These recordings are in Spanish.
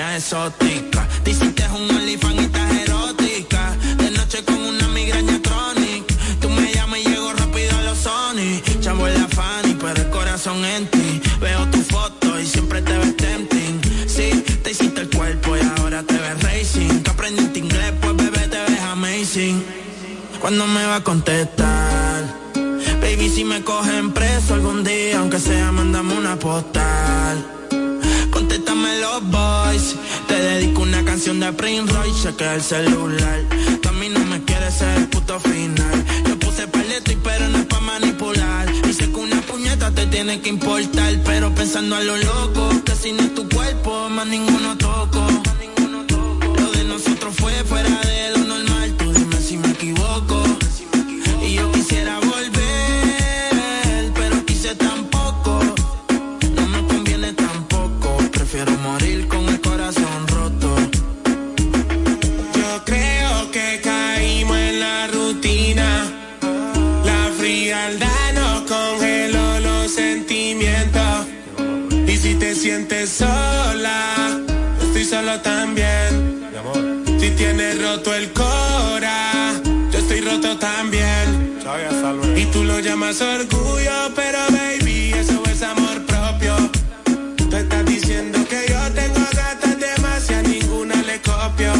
exótica. Dicen que es un olifán y estás erótica. De noche con una migraña crónica. Tú me llamas y llego rápido a los Sony. Chamo la Fanny, pero el corazón en ti. Veo tu foto y siempre te ves tempting. Sí, te hiciste el cuerpo y ahora te ves racing. Que aprendiste inglés, pues bebé te ves amazing. ¿Cuándo me va a contestar? Baby, si me cogen preso algún día, aunque sea, mándame una postal. Los boys. Te dedico una canción de Prince Royce, que el celular. Tú a mí no me quieres ser el puto final. Yo puse paleto y pero no es pa' manipular. Dice que una puñeta te tiene que importar, pero pensando a lo loco, que si no es tu cuerpo, más ninguno toco. Lo de nosotros fue fuera de llamas orgullo, pero baby, eso es amor propio. Tú estás diciendo que yo tengo gatas demasiadas, ninguna le copio.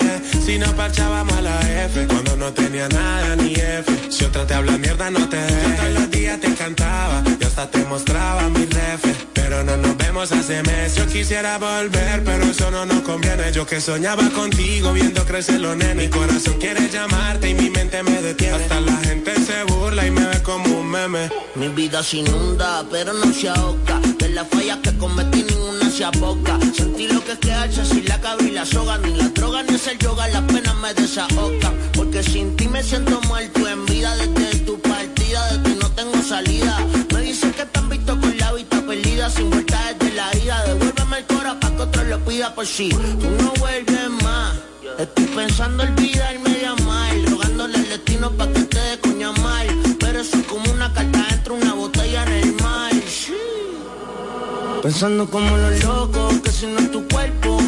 Eh, Si no parchábamos a la F, cuando no tenía nada ni F. Si otra te habla mierda, no te dejes. Yo todos los días te cantaba, y hasta te mostraba mi ref. Pero no nos hace meses. Yo quisiera volver, pero eso no nos conviene. Yo que soñaba contigo, viendo crecer los nenes. Mi corazón quiere llamarte y mi mente me detiene. Hasta la gente se burla y me ve como un meme. Mi vida se inunda, pero no se ahoga. De las fallas que cometí ninguna se aboca. Sentí lo que es quedarse sin la cabra y la soga. Ni la droga ni es el yoga, las penas me desahogan. Porque sin ti me siento muerto en vida. Desde pida por si tú no vuelves más. Estoy pensando olvidarme de amar. Rogándole al destino pa' que te dé coña mal. Pero eso es como una carta dentro de una botella en el mar. Pensando como los locos, que si no es tu cuerpo,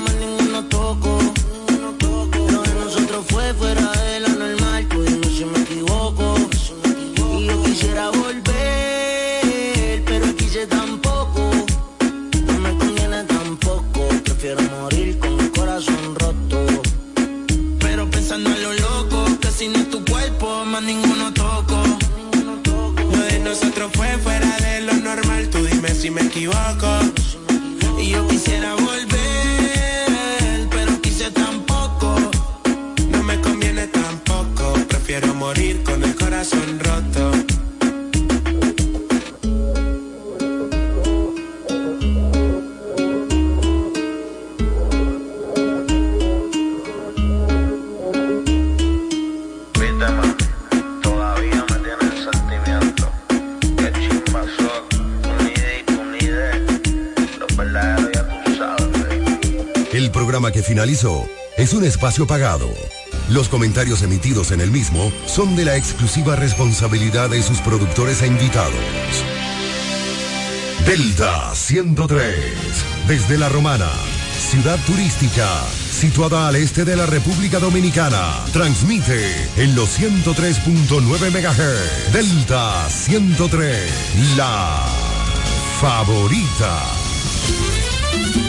es un espacio pagado. Los comentarios emitidos en el mismo son de la exclusiva responsabilidad de sus productores e invitados. Delta 103, desde La Romana, ciudad turística, situada al este de la República Dominicana, transmite en los 103.9 MHz. Delta 103, la favorita.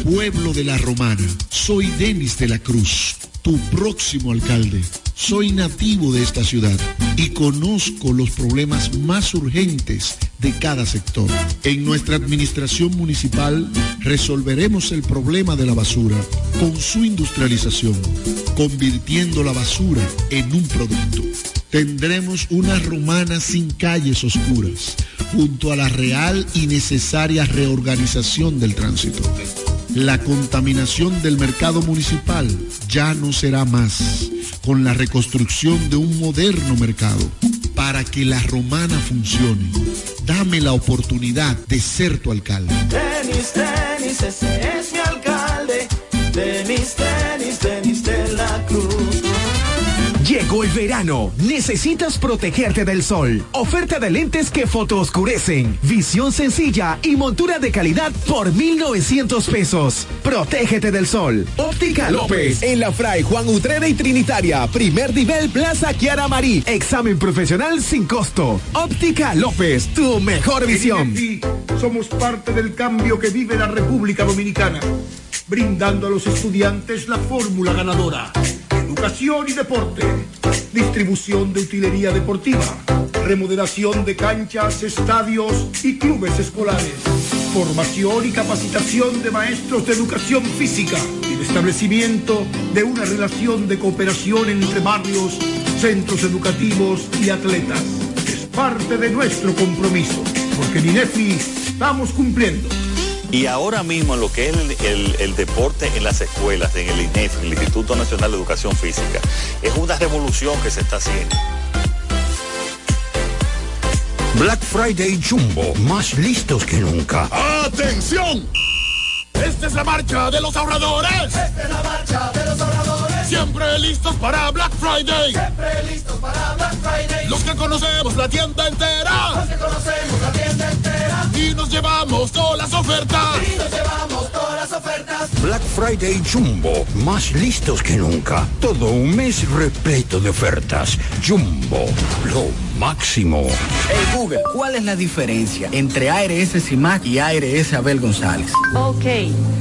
Pueblo de la Romana, soy Denis de la Cruz, tu próximo alcalde. Soy nativo de esta ciudad y conozco los problemas más urgentes de cada sector. En nuestra administración municipal resolveremos el problema de la basura con su industrialización, convirtiendo la basura en un producto. Tendremos una romana sin calles oscuras, junto a la real y necesaria reorganización del tránsito. La contaminación del mercado municipal ya no será más con la reconstrucción de un moderno mercado. Para que la romana funcione, dame la oportunidad de ser tu alcalde. Tenis, tenis, ese es mi alcalde. Tenis, tenis, tenis de la cruz. Verano. Necesitas protegerte del sol. Oferta de lentes que fotooscurecen. Visión sencilla y montura de calidad por 1,900 pesos. Protégete del sol. Óptica López. En la Fray Juan Utrera y Trinitaria. Primer nivel Plaza Kiara Marí. Examen profesional sin costo. Óptica López. Tu mejor visión. Somos parte del cambio que vive la República Dominicana. Brindando a los estudiantes la fórmula ganadora. Educación y deporte distribución de utilería deportiva, remodelación de canchas, estadios y clubes escolares, formación y capacitación de maestros de educación física y el establecimiento de una relación de cooperación entre barrios, centros educativos y atletas. Es parte de nuestro compromiso, porque en INEFI estamos cumpliendo. Y ahora mismo en lo que es el, el- el deporte en las escuelas, en el INEF, en el Instituto Nacional de Educación Física, es una revolución que se está haciendo. Black Friday Jumbo, más listos que nunca. ¡Atención! Esta es la marcha de los ahorradores. Esta es la marcha de los ahorradores. Siempre listos para Black Friday. Siempre listos para Black Friday. Los que conocemos la tienda entera. Los que conocemos nos llevamos todas las ofertas. Y nos llevamos todas las ofertas. Black Friday Jumbo, más listos que nunca. Todo un mes repleto de ofertas. Jumbo, lo máximo. Hey Google, ¿cuál es la diferencia entre ARS CIMAC y ARS Abel González? Ok,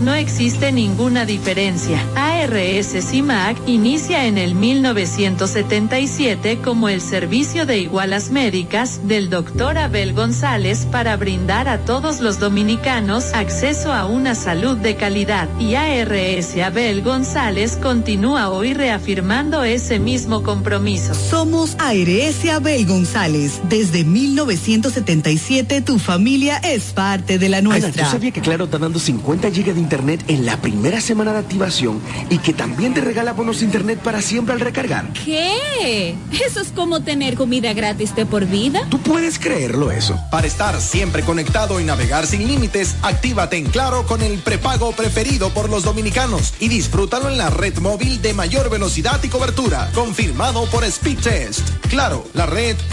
no existe ninguna diferencia. ARS CIMAC inicia en el 1977 como el servicio de igualas médicas del doctor Abel González para brindar a todos los dominicanos acceso a una salud de calidad. Y ARS Abel González continúa hoy reafirmando ese mismo compromiso. Somos ARS Abel González. Desde 1977 tu familia es parte de la Ana, nuestra. ¿tú sabías que Claro está dando 50 gigas de internet en la primera semana de activación y que también te regala bonos de internet para siempre al recargar? ¿Qué? Eso es como tener comida gratis de por vida. ¿Tú puedes creerlo eso? Para estar siempre conectado y navegar sin límites, actívate en Claro con el prepago preferido por los dominicanos y disfrútalo en la red móvil de mayor velocidad y cobertura, confirmado por Speedtest. Claro, la red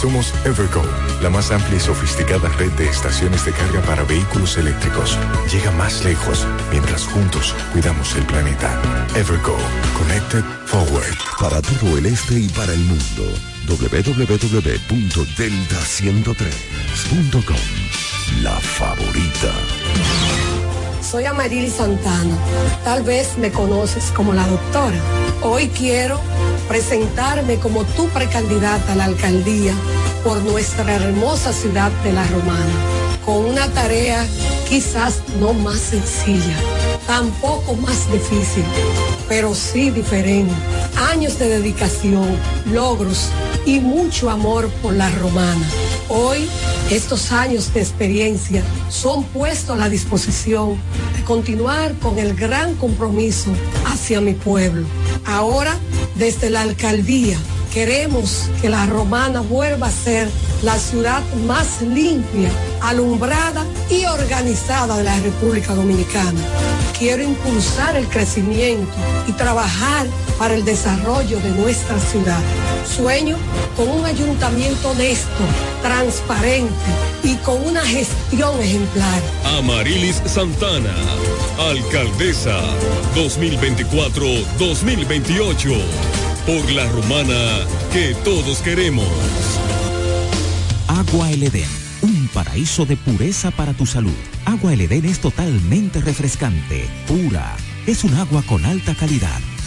Somos Evergo, la más amplia y sofisticada red de estaciones de carga para vehículos eléctricos. Llega más lejos mientras juntos cuidamos el planeta. Evergo, Connected Forward. Para todo el este y para el mundo, www.delta103.com. La favorita. Soy Amarili Santana. Tal vez me conoces como la doctora. Hoy quiero presentarme como tu precandidata a la alcaldía por nuestra hermosa ciudad de La Romana, con una tarea quizás no más sencilla, tampoco más difícil, pero sí diferente. Años de dedicación, logros y mucho amor por La Romana. Hoy, estos años de experiencia son puestos a la disposición de continuar con el gran compromiso hacia mi pueblo. Ahora, desde la alcaldía, queremos que la romana vuelva a ser la ciudad más limpia, alumbrada y organizada de la República Dominicana. Quiero impulsar el crecimiento y trabajar para el desarrollo de nuestra ciudad. Sueño con un ayuntamiento honesto, transparente y con una gestión ejemplar. Amarilis Santana, alcaldesa 2024-2028. Por la romana que todos queremos. Agua El Edén, un paraíso de pureza para tu salud. Agua El Edén es totalmente refrescante, pura. Es un agua con alta calidad,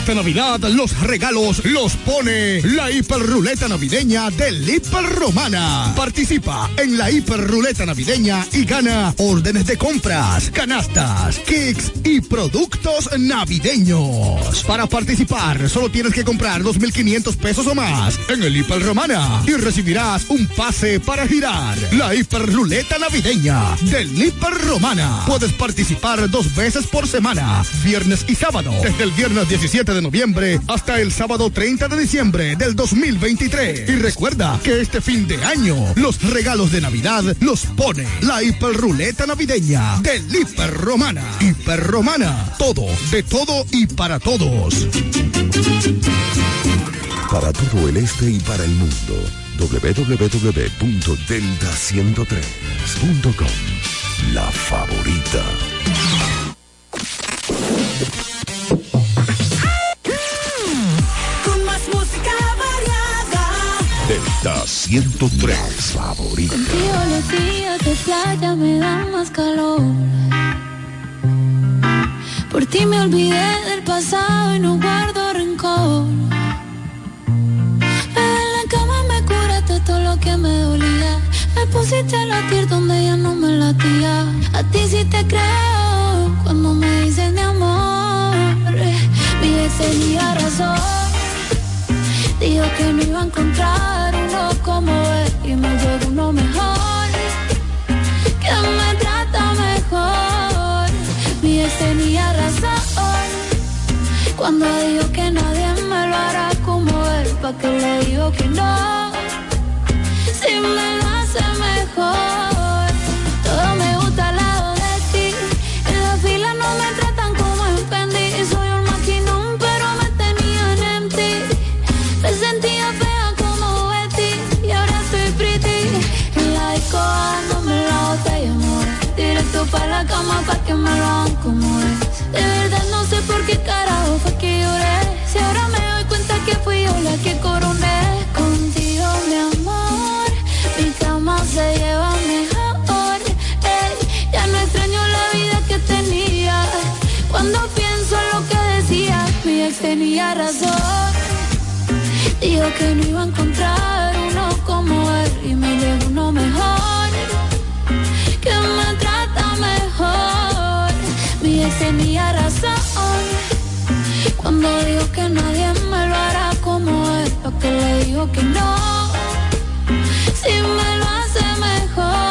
Esta Navidad los regalos los pone la hiperruleta navideña del Hiper Romana. Participa en la hiperruleta navideña y gana órdenes de compras, canastas, kicks y productos navideños. Para participar solo tienes que comprar 2.500 pesos o más en el Hiper Romana y recibirás un pase para girar. La hiperruleta navideña del Hiper Romana. Puedes participar dos veces por semana, viernes y sábado, desde el viernes 17 de noviembre hasta el sábado 30 de diciembre del 2023. Y recuerda que este fin de año los regalos de Navidad los pone la hiperruleta navideña del Hiper Romana. Hiper Romana, todo, de todo y para todos. Para todo el este y para el mundo, www.delta103.com. La favorita. Delta 103, favorita. Contigo los días de playa me dan más calor. Por ti me olvidé del pasado y no guardo rencor. En la cama me curaste todo lo que me dolía. Me pusiste a latir donde ya no me latía. A ti sí te creo cuando me dices mi amor. Mi ex tenía razón. Dijo que no iba a encontrar uno como él y me llegó uno mejor, que me trata mejor. Mi ex tenía razón cuando dijo que nadie me lo hará como él, pa' que le digo que no, si me lo hace mejor. Que como es. De verdad no sé por qué carajo fue que lloré. Si ahora me doy cuenta que fui yo la que coroné. Contigo, mi amor, mi cama se lleva mejor. Ey, ya no extraño la vida que tenía. Cuando pienso en lo que decía, mi ex tenía razón. Dijo que no iba a tenía razón cuando dijo que nadie me lo hará como él, lo que le digo que no, si me lo hace mejor.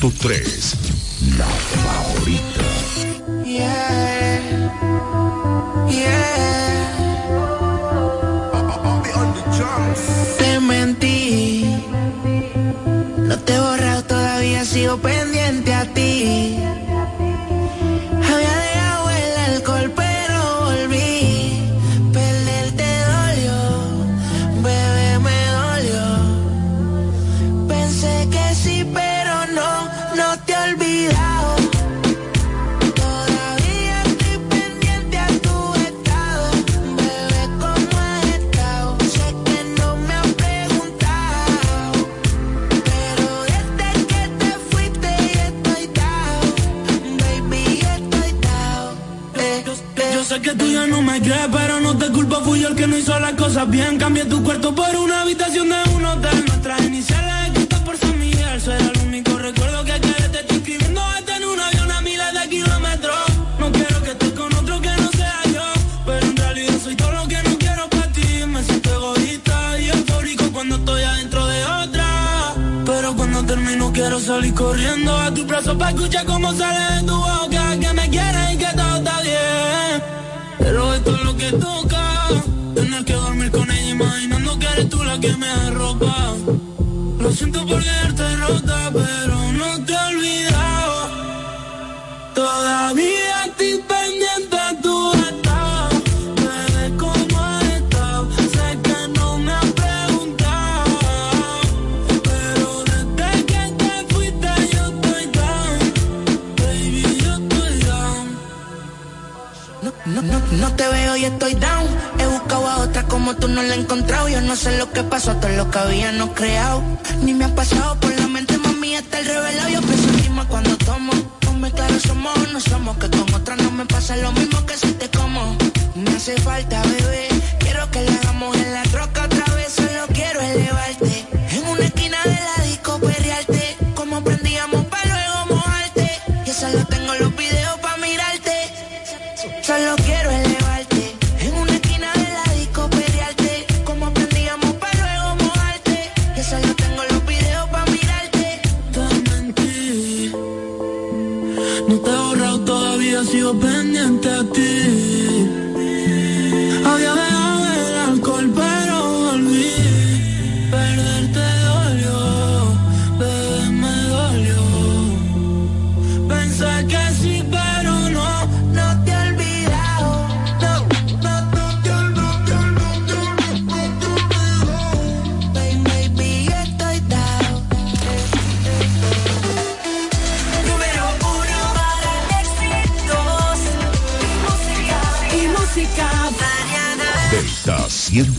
3 quiero salir corriendo a tu brazo para escuchar cómo sale de tu boca. Que me quieres y que todo está bien. Pero esto es lo que toca. Tener que dormir con ella imaginando que eres tú la que me arropa. Lo siento por quedarte rota, pero no te he olvidado. Todavía estoy down. He buscado a otra como tú no la he encontrado. Yo no sé lo que pasó, todo lo que habíamos creado. Ni me ha pasado por la mente, mami, está el revelado. Yo pienso en ti más cuando tomo. Hombre, claro, somos o no somos. Que con otra no me pasa lo mismo que si te como. Me hace falta, bebé. Quiero que la hagamos en la troca otra vez. Solo quiero elevarte.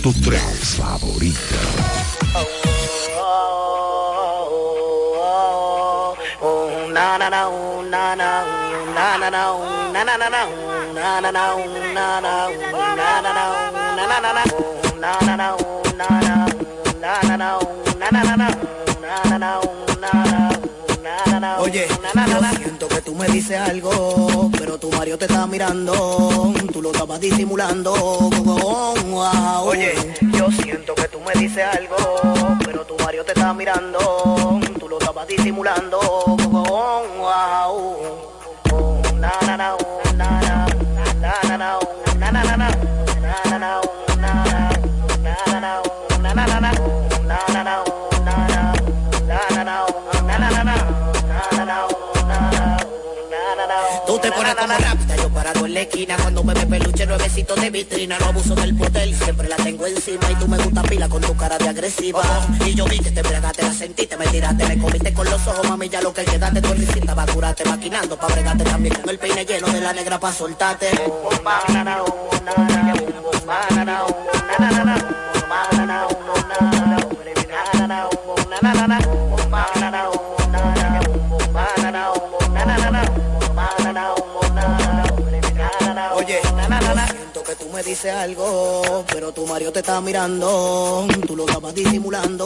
101.3 favorita. Oye, yo siento que tú me dices algo, pero tu Mario te está mirando, tú lo estabas disimulando. Oye, yo siento que tú me dices algo, pero tu Mario te está mirando, tú lo estabas disimulando. Na na na, Tú te pones como rápida, yo parado en la esquina. Cuando me ve peluche, nuevecitos de vitrina No abuso del motel, siempre la tengo encima Y tú me gusta pila con tu cara de agresiva. Y yo vi que te bregaste, la sentiste, me tiraste Me comiste con los ojos, mami, ya lo que quedaste Tu risita. Va a curarte, maquinando Pa' bregarte también el peine lleno de la negra pa' soltarte me dices algo, pero tu Mario te está mirando, tú lo estabas disimulando.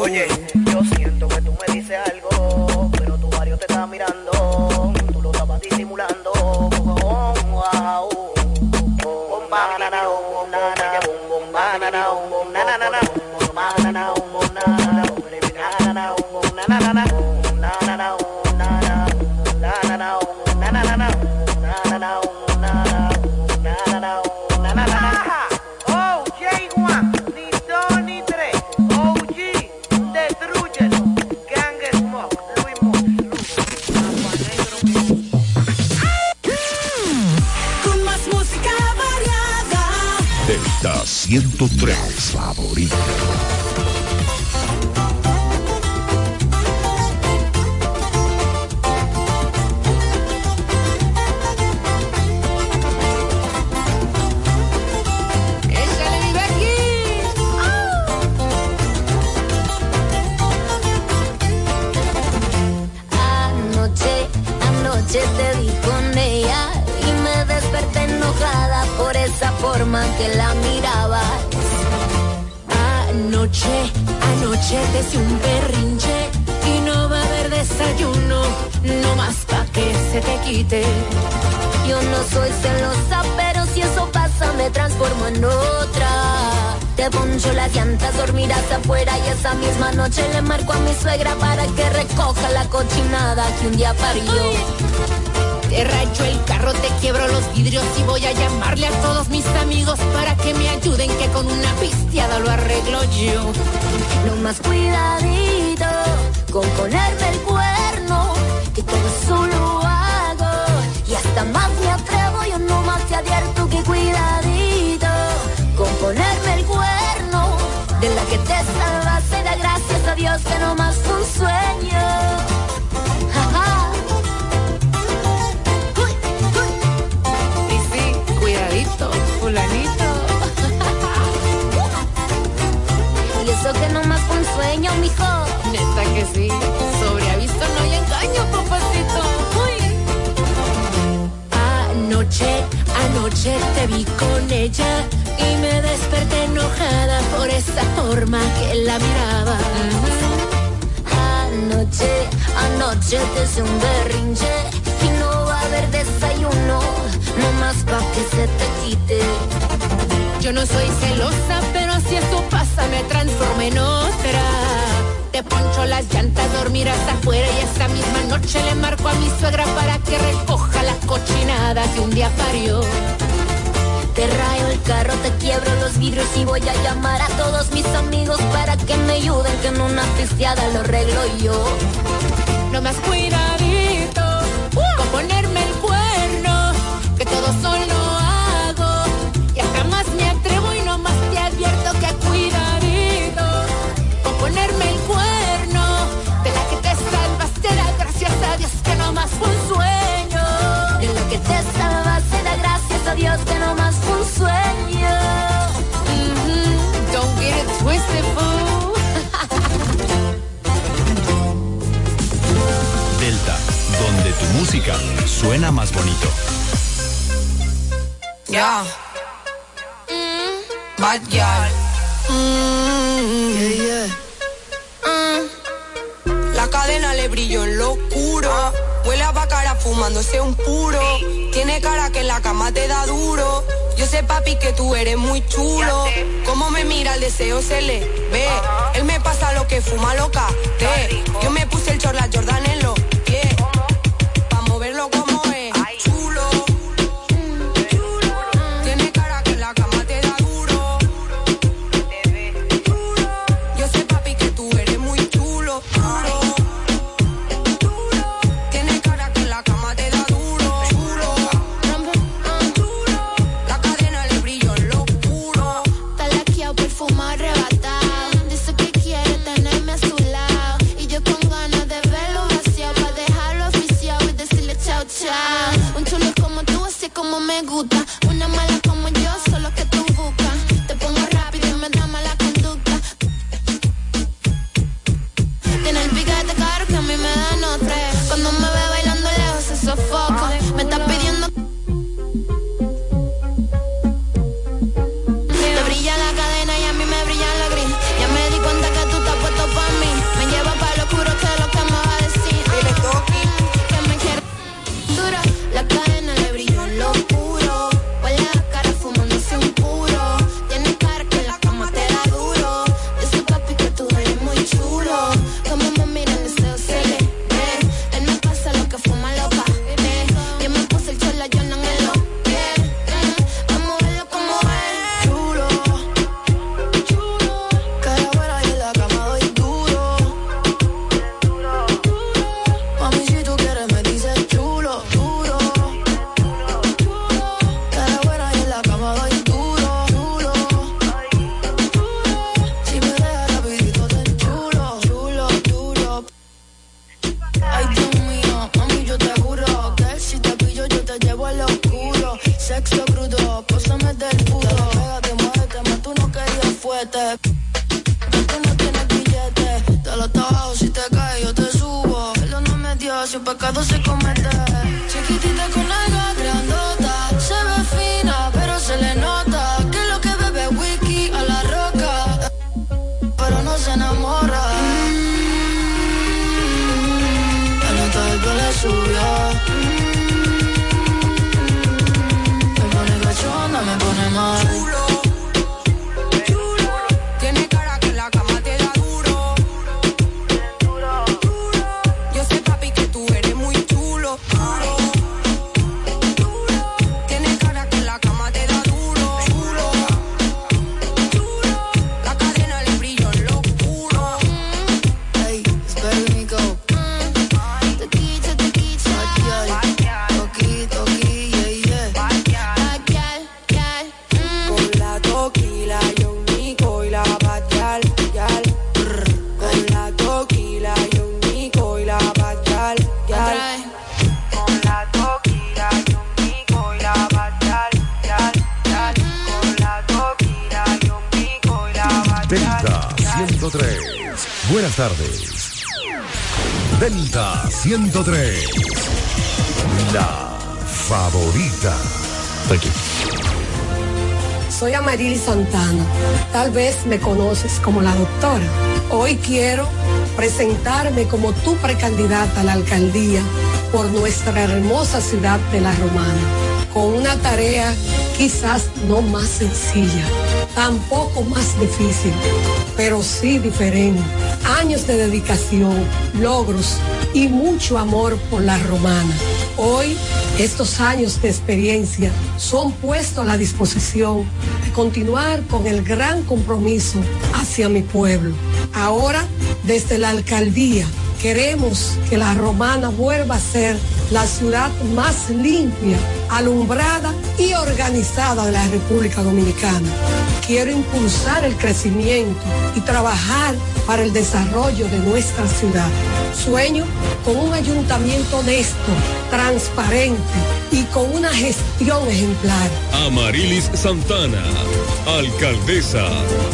Oye, yo siento que tú me dices algo, pero tu Mario te está mirando, tú lo estabas disimulando. Oh, Delta 103, favorita. Hice un berrinche y no va a haber desayuno, no más pa' que se te quite. Yo no soy celosa, pero si eso pasa me transformo en otra. Te poncho las llantas, dormirás afuera y esa misma noche le marco a mi suegra para que recoja la cochinada que un día parió. Te rayo el carro, te quiebro los vidrios y voy a llamarle a todos mis amigos para que me ayuden que con una pisteada lo arreglo yo. Más cuidadito con ponerme el cuerno, que todo eso lo hago. Y hasta más me atrevo, yo no más te advierto que cuidadito con ponerme el cuerno. De la que te salvaste, da gracias a Dios que no más papacito. Uy. Anoche, anoche te vi con ella y me desperté enojada por esa forma que la miraba. Anoche, anoche te hice un berrinche y no va a haber desayuno, no más pa' que se te quite. Yo no soy celosa, pero si eso pasa me transformo en. Las llantas, dormirás afuera y esa misma noche le marco a mi suegra para que recoja la cochinada que un día parió. Te rayo el carro, te quiebro los vidrios y voy a llamar a todos mis amigos para que me ayuden que en una pisteada lo arreglo yo. No más cuidadito con ponerme el cuerno, que todo solo hago. Música suena más bonito. Ya. Bad girl. Mm. Mm. La cadena le brilló en lo oscuro. Huele a bacara fumándose un puro. Tiene cara que en la cama te da duro. Yo sé, papi, que tú eres muy chulo. Como me mira el deseo se le ve. Él me pasa lo que fuma loca. Te. Yo me puse el chorla Jordan Una mala como yo, solo que tú Soy Amarili Santana. Tal vez me conoces como la doctora. Hoy quiero presentarme como tu precandidata a la alcaldía por nuestra hermosa ciudad de La Romana, con una tarea quizás no más sencilla, tampoco más difícil, pero sí diferente. Años de dedicación, logros y mucho amor por La Romana. Hoy, estos años de experiencia son puestos a la disposición continuar con el gran compromiso hacia mi pueblo. Ahora, desde la alcaldía, queremos que la romana vuelva a ser la ciudad más limpia, alumbrada y organizada de la República Dominicana. Quiero impulsar el crecimiento y trabajar para el desarrollo de nuestra ciudad. Sueño con un ayuntamiento honesto, transparente y con una gestión ejemplar. Amarilis Santana, alcaldesa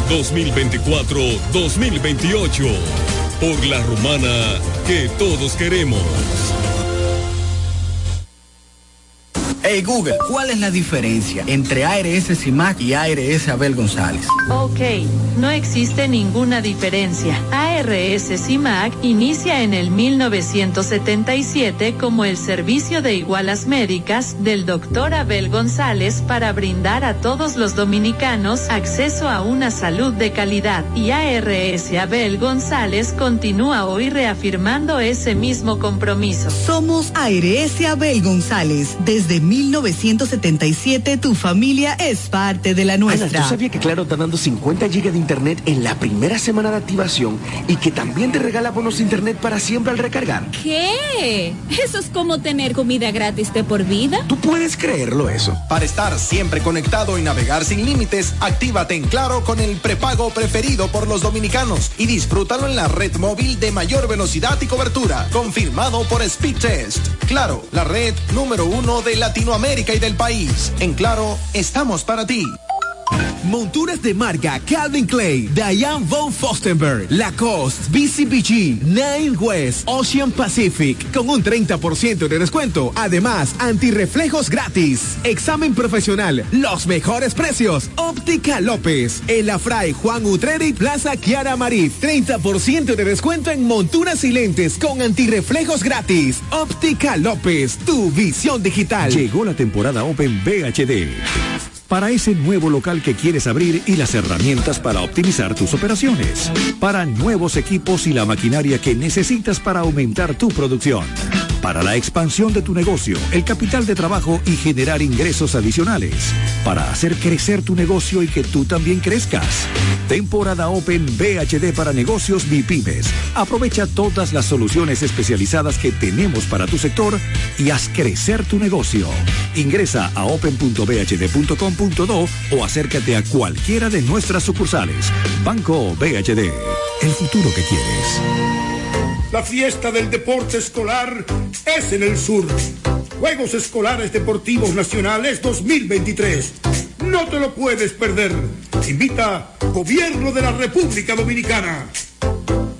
2024-2028. Por la rumana que todos queremos. Hey Google, ¿cuál es la diferencia entre ARS CIMAC y ARS Abel González? Ok, no existe ninguna diferencia. ARS CIMAC inicia en el 1977 como el servicio de igualas médicas del doctor Abel González para brindar a todos los dominicanos acceso a una salud de calidad. Y ARS Abel González continúa hoy reafirmando ese mismo compromiso. Somos ARS Abel González. Desde 1977 tu familia es parte de la nuestra. Ana, ¿tú sabías que Claro está dando 50 gigas de internet en la primera semana de activación y que también te regala bonos de internet para siempre al recargar? ¿Qué? Eso es como tener comida gratis de por vida. ¿Tú puedes creerlo eso? Para estar siempre conectado y navegar sin límites, actívate en Claro con el prepago preferido por los dominicanos y disfrútalo en la red móvil de mayor velocidad y cobertura, confirmado por Speedtest. Claro, la red número uno de Latinoamérica y del país. En Claro, estamos para ti. Monturas de marca Calvin Clay, Diane von Fostenberg, Lacoste, BCBG, Nine West, Ocean Pacific, con un 30% de descuento. Además, antirreflejos gratis. Examen profesional, los mejores precios. Óptica López, El Afray Juan Utreri, Plaza Kiara Marí. 30% de descuento en monturas y lentes con antirreflejos gratis. Óptica López, tu visión digital. Llegó la temporada Open VHD. Para ese nuevo local que quieres abrir y las herramientas para optimizar tus operaciones. Para nuevos equipos y la maquinaria que necesitas para aumentar tu producción. Para la expansión de tu negocio, el capital de trabajo y generar ingresos adicionales. Para hacer crecer tu negocio y que tú también crezcas. Temporada Open VHD para negocios MIPIMES. Aprovecha todas las soluciones especializadas que tenemos para tu sector y haz crecer tu negocio. Ingresa a open.bhd.com.do o acércate a cualquiera de nuestras sucursales. Banco VHD, el futuro que quieres. La fiesta del deporte escolar es en el sur. Juegos Escolares Deportivos Nacionales 2023. No te lo puedes perder. Invita Gobierno de la República Dominicana.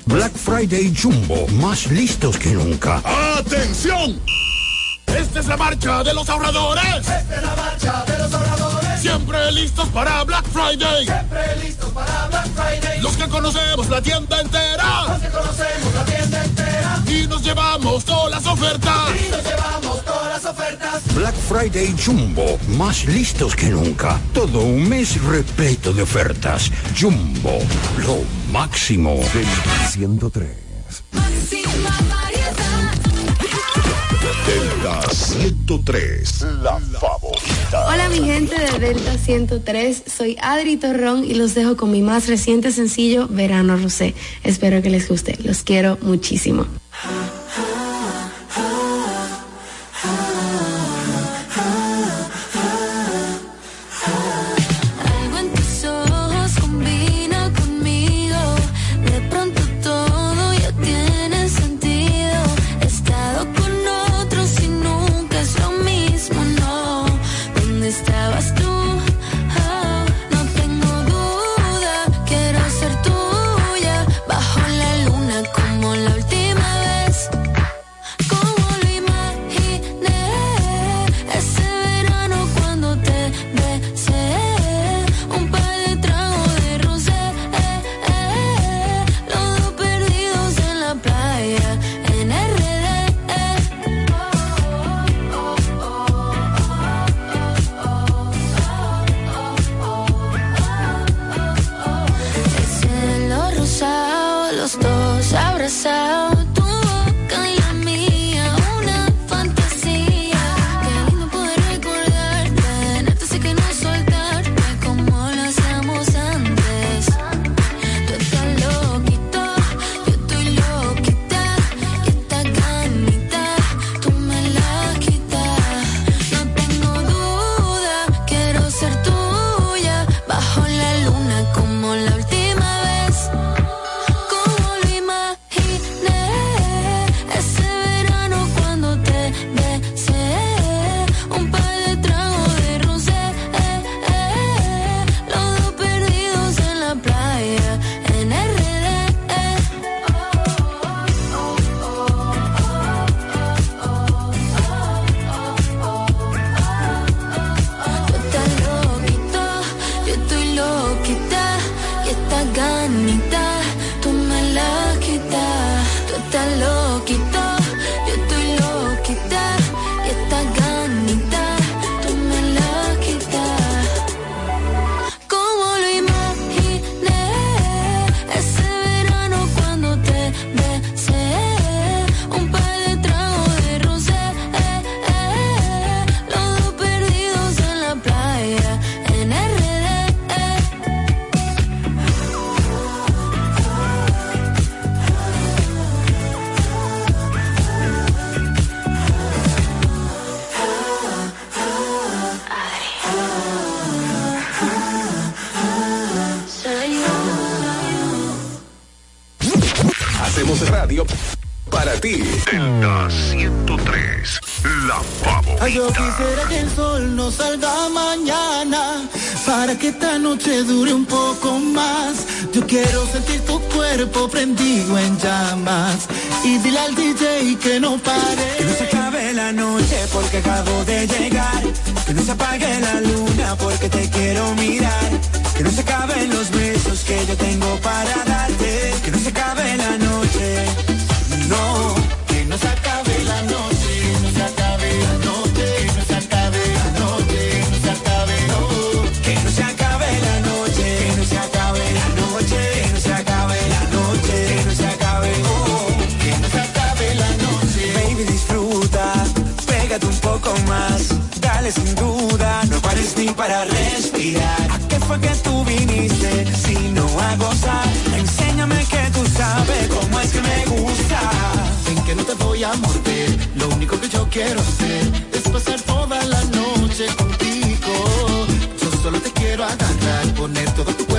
Black Friday Jumbo, más listos que nunca. ¡Atención! Esta es la marcha de los ahorradores. Esta es la marcha de los ahorradores. Siempre listos para Black Friday. Siempre listos para Black Friday. Los que conocemos la tienda entera. Los que conocemos la tienda entera. Y nos llevamos todas las ofertas. Y nos llevamos todas las ofertas. Black Friday Jumbo, más listos que nunca. Todo un mes repleto de ofertas. Jumbo, lo máximo. Delta 103. Delta 103, la favorita. Hola mi gente de Delta 103, soy Adri Torrón y los dejo con mi más reciente sencillo Verano Rosé. Espero que les guste, los quiero muchísimo. en llamas. Y dile al DJ que no pare. Que no se acabe la noche porque acabo de llegar. Que no se apague la luna porque te quiero mirar. Que no se acaben los besos que yo tengo para darte. Que no Enséñame que tú sabes cómo es que me gusta. Ven que no te voy a morder. Lo único que yo quiero hacer es pasar toda la noche contigo. Yo solo te quiero agarrar, poner todo tu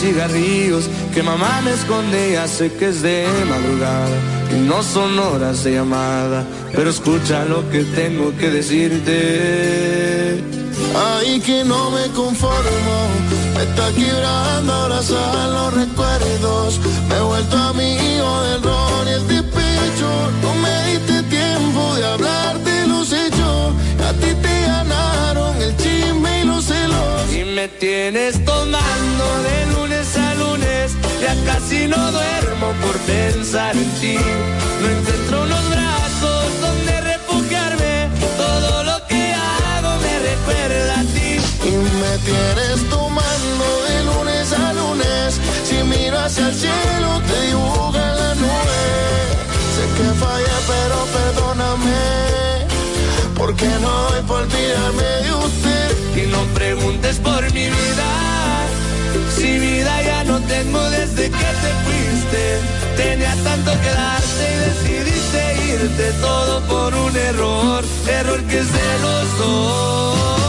cigarrillos que mamá me escondía. Sé que es de madrugada y no son horas de llamada, pero escucha lo que tengo que decirte. Ay, que no me conformo, me está quebrando abrazar los recuerdos. Me he vuelto amigo del ron y el despecho. No me diste tiempo de hablar me tienes tomando de lunes a lunes. Ya casi no duermo por pensar en ti. No encuentro unos brazos donde refugiarme. Todo lo que hago me recuerda a ti. Y me tienes tomando de lunes a lunes. Si miro hacia el cielo te dibujan la nube. Sé que falla pero perdóname. Porque no voy por olvidarme de usted no preguntes por mi vida. Si vida ya no tengo desde que te fuiste. Tenía tanto que darte y decidiste irte todo por un error. Error que es de los dos.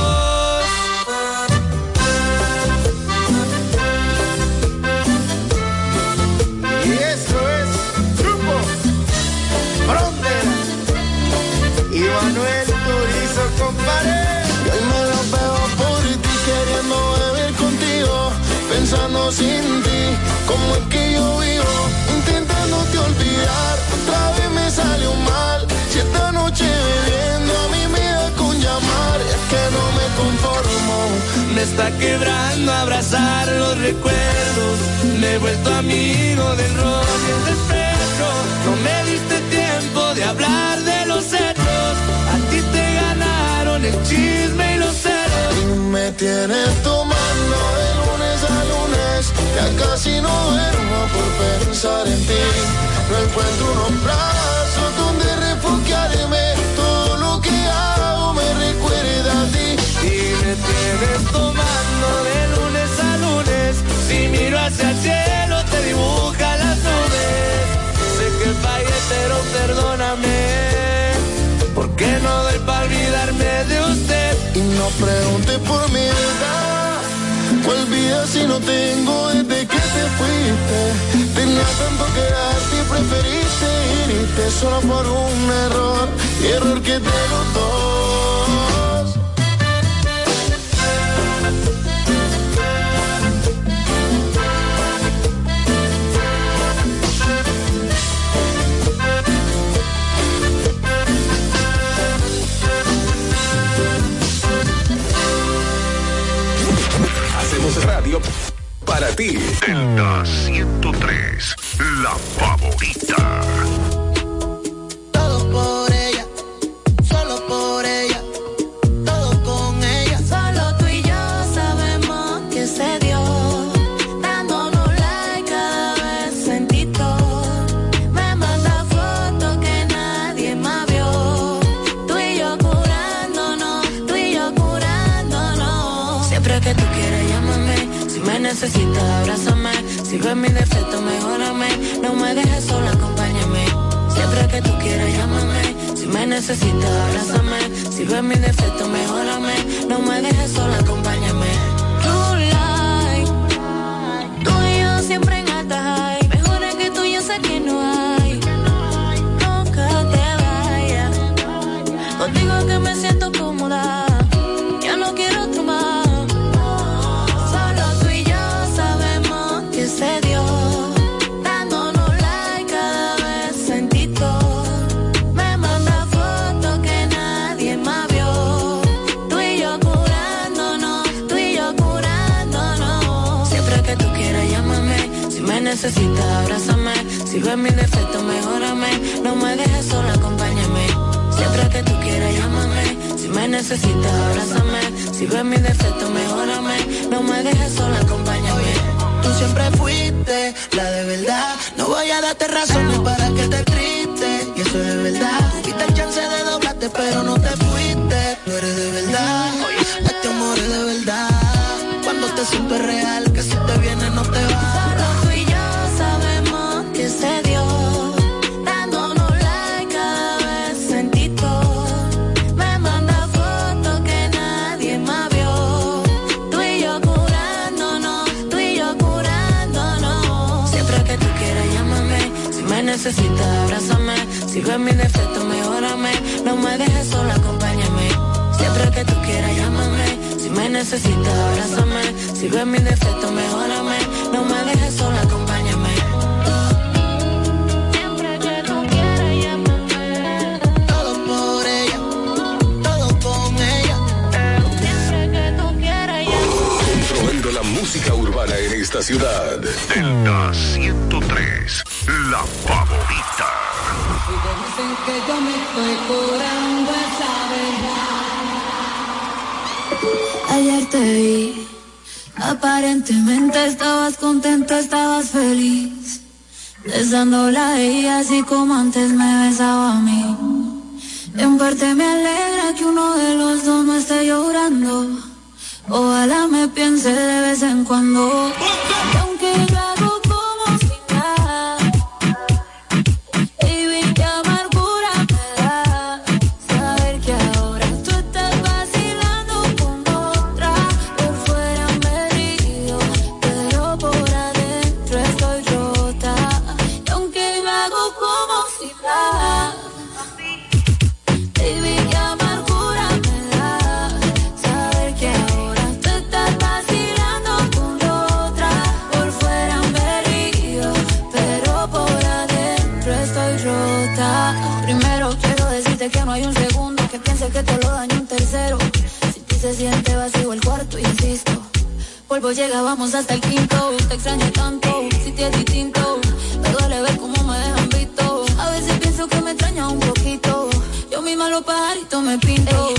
¿Cómo es que yo vivo intentándote olvidar? Otra vez me salió mal. Si esta noche bebiendo a mí me da con llamar, es que no me conformo. Me está quebrando abrazar los recuerdos. Me he vuelto amigo del rock y el despecho. No me diste tiempo de hablar de los hechos. A ti te ganaron el chisme y los celos. Y me tienes tomando ya casi no duermo por pensar en ti. No encuentro unos brazos donde refugiarme. Todo lo que hago me recuerda a ti. Y me tienes tomando de lunes a lunes. Si miro hacia el cielo te dibuja las nubes. Sé que fallé pero perdóname. Porque no doy para olvidarme de usted. Y no pregunte por mi edad. ¿Cuál vida si no tengo desde que te fuiste? Tenía tanto que darte y preferiste irte solo por un error. Error que te dos. Para ti. Delta 103, la favorita. Necesitas, abrázame. Si ves mi defecto, mejórame. No me dejes sola, acompáñame. Siempre que tú quieras, llámame. Si me necesitas, abrázame. Si ves mi defecto, mejórame. No me dejes sola, acompáñame. Necesitas, abrázame. Si ves mi defecto, mejórame. No me dejes sola, acompáñame. Siempre que tú quieras, llámame. Si me necesitas, abrázame. Si ves mi defecto, mejórame. No me dejes sola, acompáñame. Tú siempre fuiste la de verdad. No voy a darte razones para que te triste. Y eso es verdad. Tuviste el chance de doblarte, pero no te fuiste. Tú eres de verdad. Este amor es de verdad. Cuando te siento real, que si te viene no te va. Me necesitas, abrázame. Si ves mi defecto, mejórame. No me dejes sola, acompáñame. Siempre que tú quieras, llámame. Si me necesitas, abrázame. Si ves mi defecto, mejórame. No me dejes sola, acompáñame. Siempre que tú quieras, llámame. Todo por ella, todo con ella. Siempre que tú quieras, llámame. Controlando la música urbana en esta ciudad. Delta 103, la favorita. Que yo me estoy curando esa verdad. Ayer te vi, aparentemente estabas contento, estabas feliz. Besándola a ella así como antes me besaba a mí. En parte me alegra que uno de los dos no esté llorando. Ojalá me piense de vez en cuando. polvo llegábamos hasta el quinto. Te extrañé tanto, si te es distinto. Me duele ver cómo me dejan visto. A veces pienso que me extraña un poquito. Yo misma los pajaritos me pinto.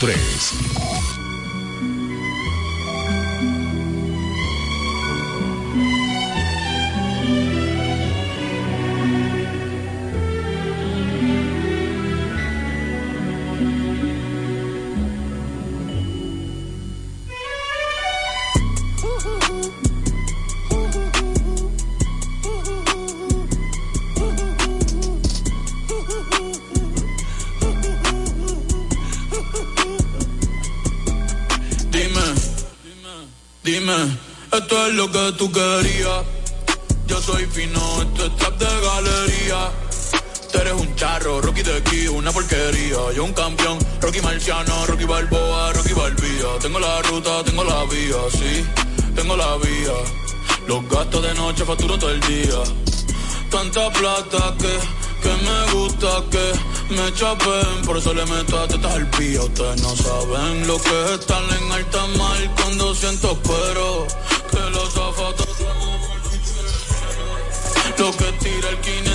103. Tengo la ruta, tengo la vía, sí, tengo la vía. Los gastos de noche facturo todo el día. Tanta plata que, que me gusta que me chapen. Por eso le meto a tetas al pía. Ustedes no saben lo que es estar en alta mar cuando siento cuero. Que los zapatos lo que tira el 500 mil en el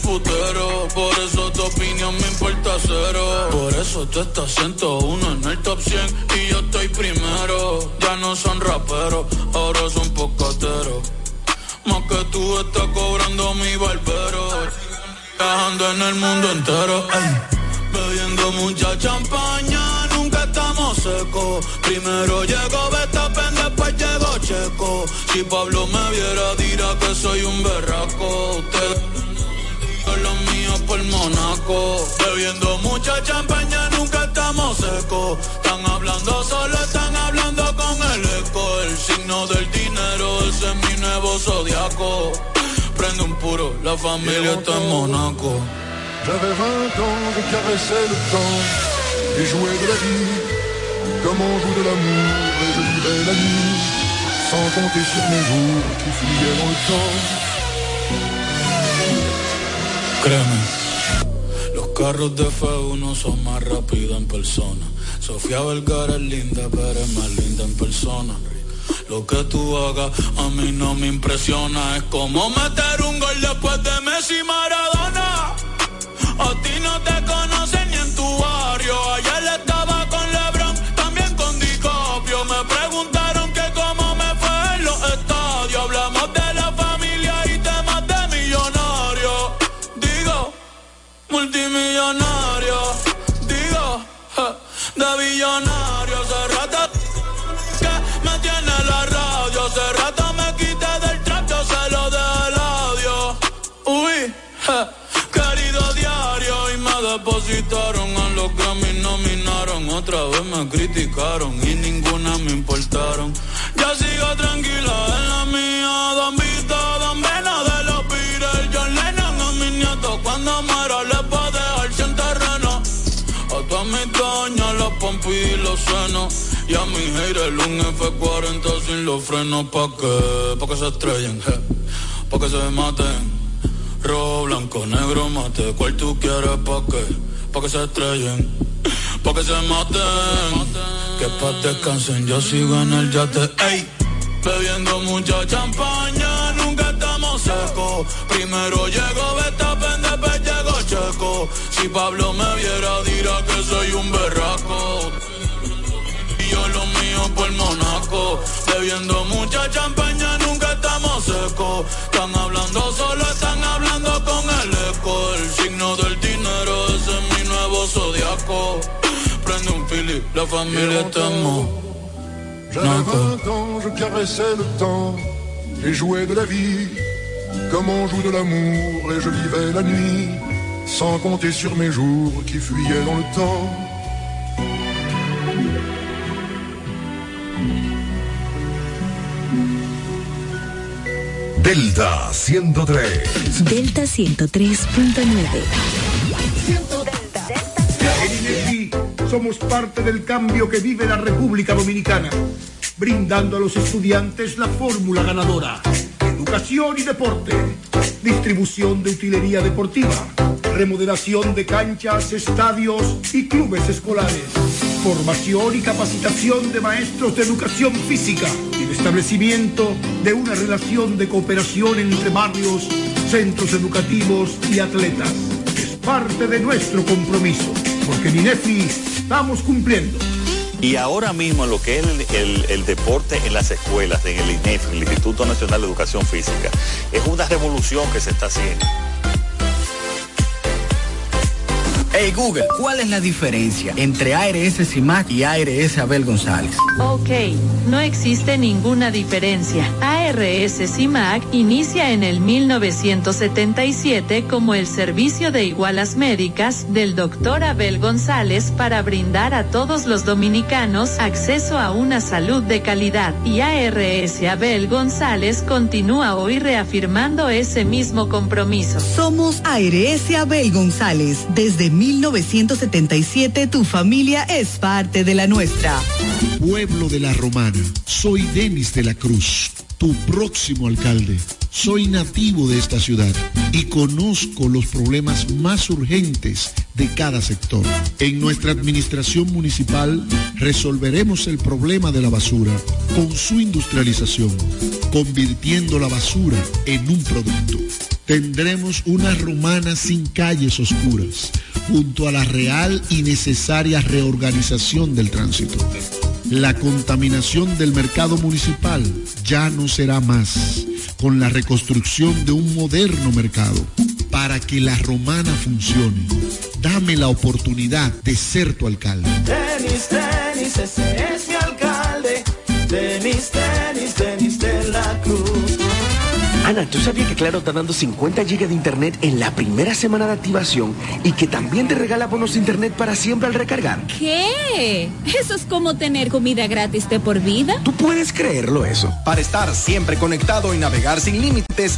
putero. Por eso tu opinión me importa cero. Por eso tú estás 101 en el top 100 y yo estoy primero. Ya no son raperos, ahora son pocateros. Más que tú estás cobrando mi barbero. Viajando en el mundo entero. Bebiendo mucha champaña, nunca estamos secos. Primero llegó Betapen, después llegó Checo. Si Pablo me viera, dirá que soy un berraco. Por Monaco. Bebiendo mucha champaña, nunca estamos secos. Están hablando solo, están hablando con el eco. El signo del dinero, ese es mi nuevo zodiaco. Prende un puro, la familia está en Monaco. J'avais 20 ans, je caressais le temps et jouais de la vie comme on joue de l'amour et je vivais la nuit sans compter sur mes jours qui fuyaient dans le temps. Créeme, carros de F1 son más rápidos en persona. Sofía Vergara es linda, pero es más linda en persona. Lo que tú hagas a mí no me impresiona. Es como meter un gol después de Messi Maradona. Otra vez me criticaron y ninguna me importaron. Ya sigo tranquila en la mía. Don Vito, Don Vena de los Beatles. John Lennon a mis nietos. Cuando muera les voy a dejar sin terreno. A todas mis doñas, los pompis y los senos. Y a mi haters un F40 sin los frenos. ¿Pa' qué? Pa' que se estrellen. Pa' que se maten. Rojo, blanco, negro, mate. ¿Cuál tú quieres? ¿Pa' qué? Pa' que se estrellen. Pa' que se maten. Que pa' descansen, yo sigo en el yate. Ey, bebiendo mucha champaña, nunca estamos secos. Primero llego Betapen, después llego Checo. Si Pablo me viera, dirá que soy un berraco. Y yo lo mío por Monaco. Bebiendo mucha J'avais 20 ans, je caressais le temps et jouais de la vie comme on joue de l'amour et je vivais la nuit sans compter sur mes jours qui fuyaient dans le temps. Delta 103. Delta 103.9. somos parte del cambio que vive la República Dominicana, brindando a los estudiantes la fórmula ganadora. Educación y deporte, distribución de utilería deportiva, remodelación de canchas, estadios y clubes escolares, formación y capacitación de maestros de educación física y el establecimiento de una relación de cooperación entre barrios, centros educativos y atletas. Es parte de nuestro compromiso, porque INEFI estamos cumpliendo. Y ahora mismo en lo que es el, el- el deporte en las escuelas, en el INEF, el Instituto Nacional de Educación Física, es una revolución que se está haciendo. Hey Google, ¿cuál es la diferencia entre ARS CIMAC y ARS Abel González? Ok, no existe ninguna diferencia. ARS CIMAC inicia en el 1977 como el servicio de igualas médicas del doctor Abel González para brindar a todos los dominicanos acceso a una salud de calidad. Y ARS Abel González continúa hoy reafirmando ese mismo compromiso. Somos ARS Abel González. Desde 1977 tu familia es parte de la nuestra. Pueblo de la Romana, soy Denis de la Cruz, tu próximo alcalde. Soy nativo de esta ciudad y conozco los problemas más urgentes de cada sector. En nuestra administración municipal resolveremos el problema de la basura con su industrialización, convirtiendo la basura en un producto. Tendremos una romana sin calles oscuras, junto a la real y necesaria reorganización del tránsito. La contaminación del mercado municipal ya no será más con la reconstrucción de un moderno mercado. Para que la romana funcione, dame la oportunidad de ser tu alcalde. Ana, ¿tú sabías que Claro está dando 50 GB de internet en la primera semana de activación y que también te regala bonos de internet para siempre al recargar? ¿Qué? Eso es como tener comida gratis de por vida. ¿Tú puedes creerlo eso? Para estar siempre conectado y navegar sin límites,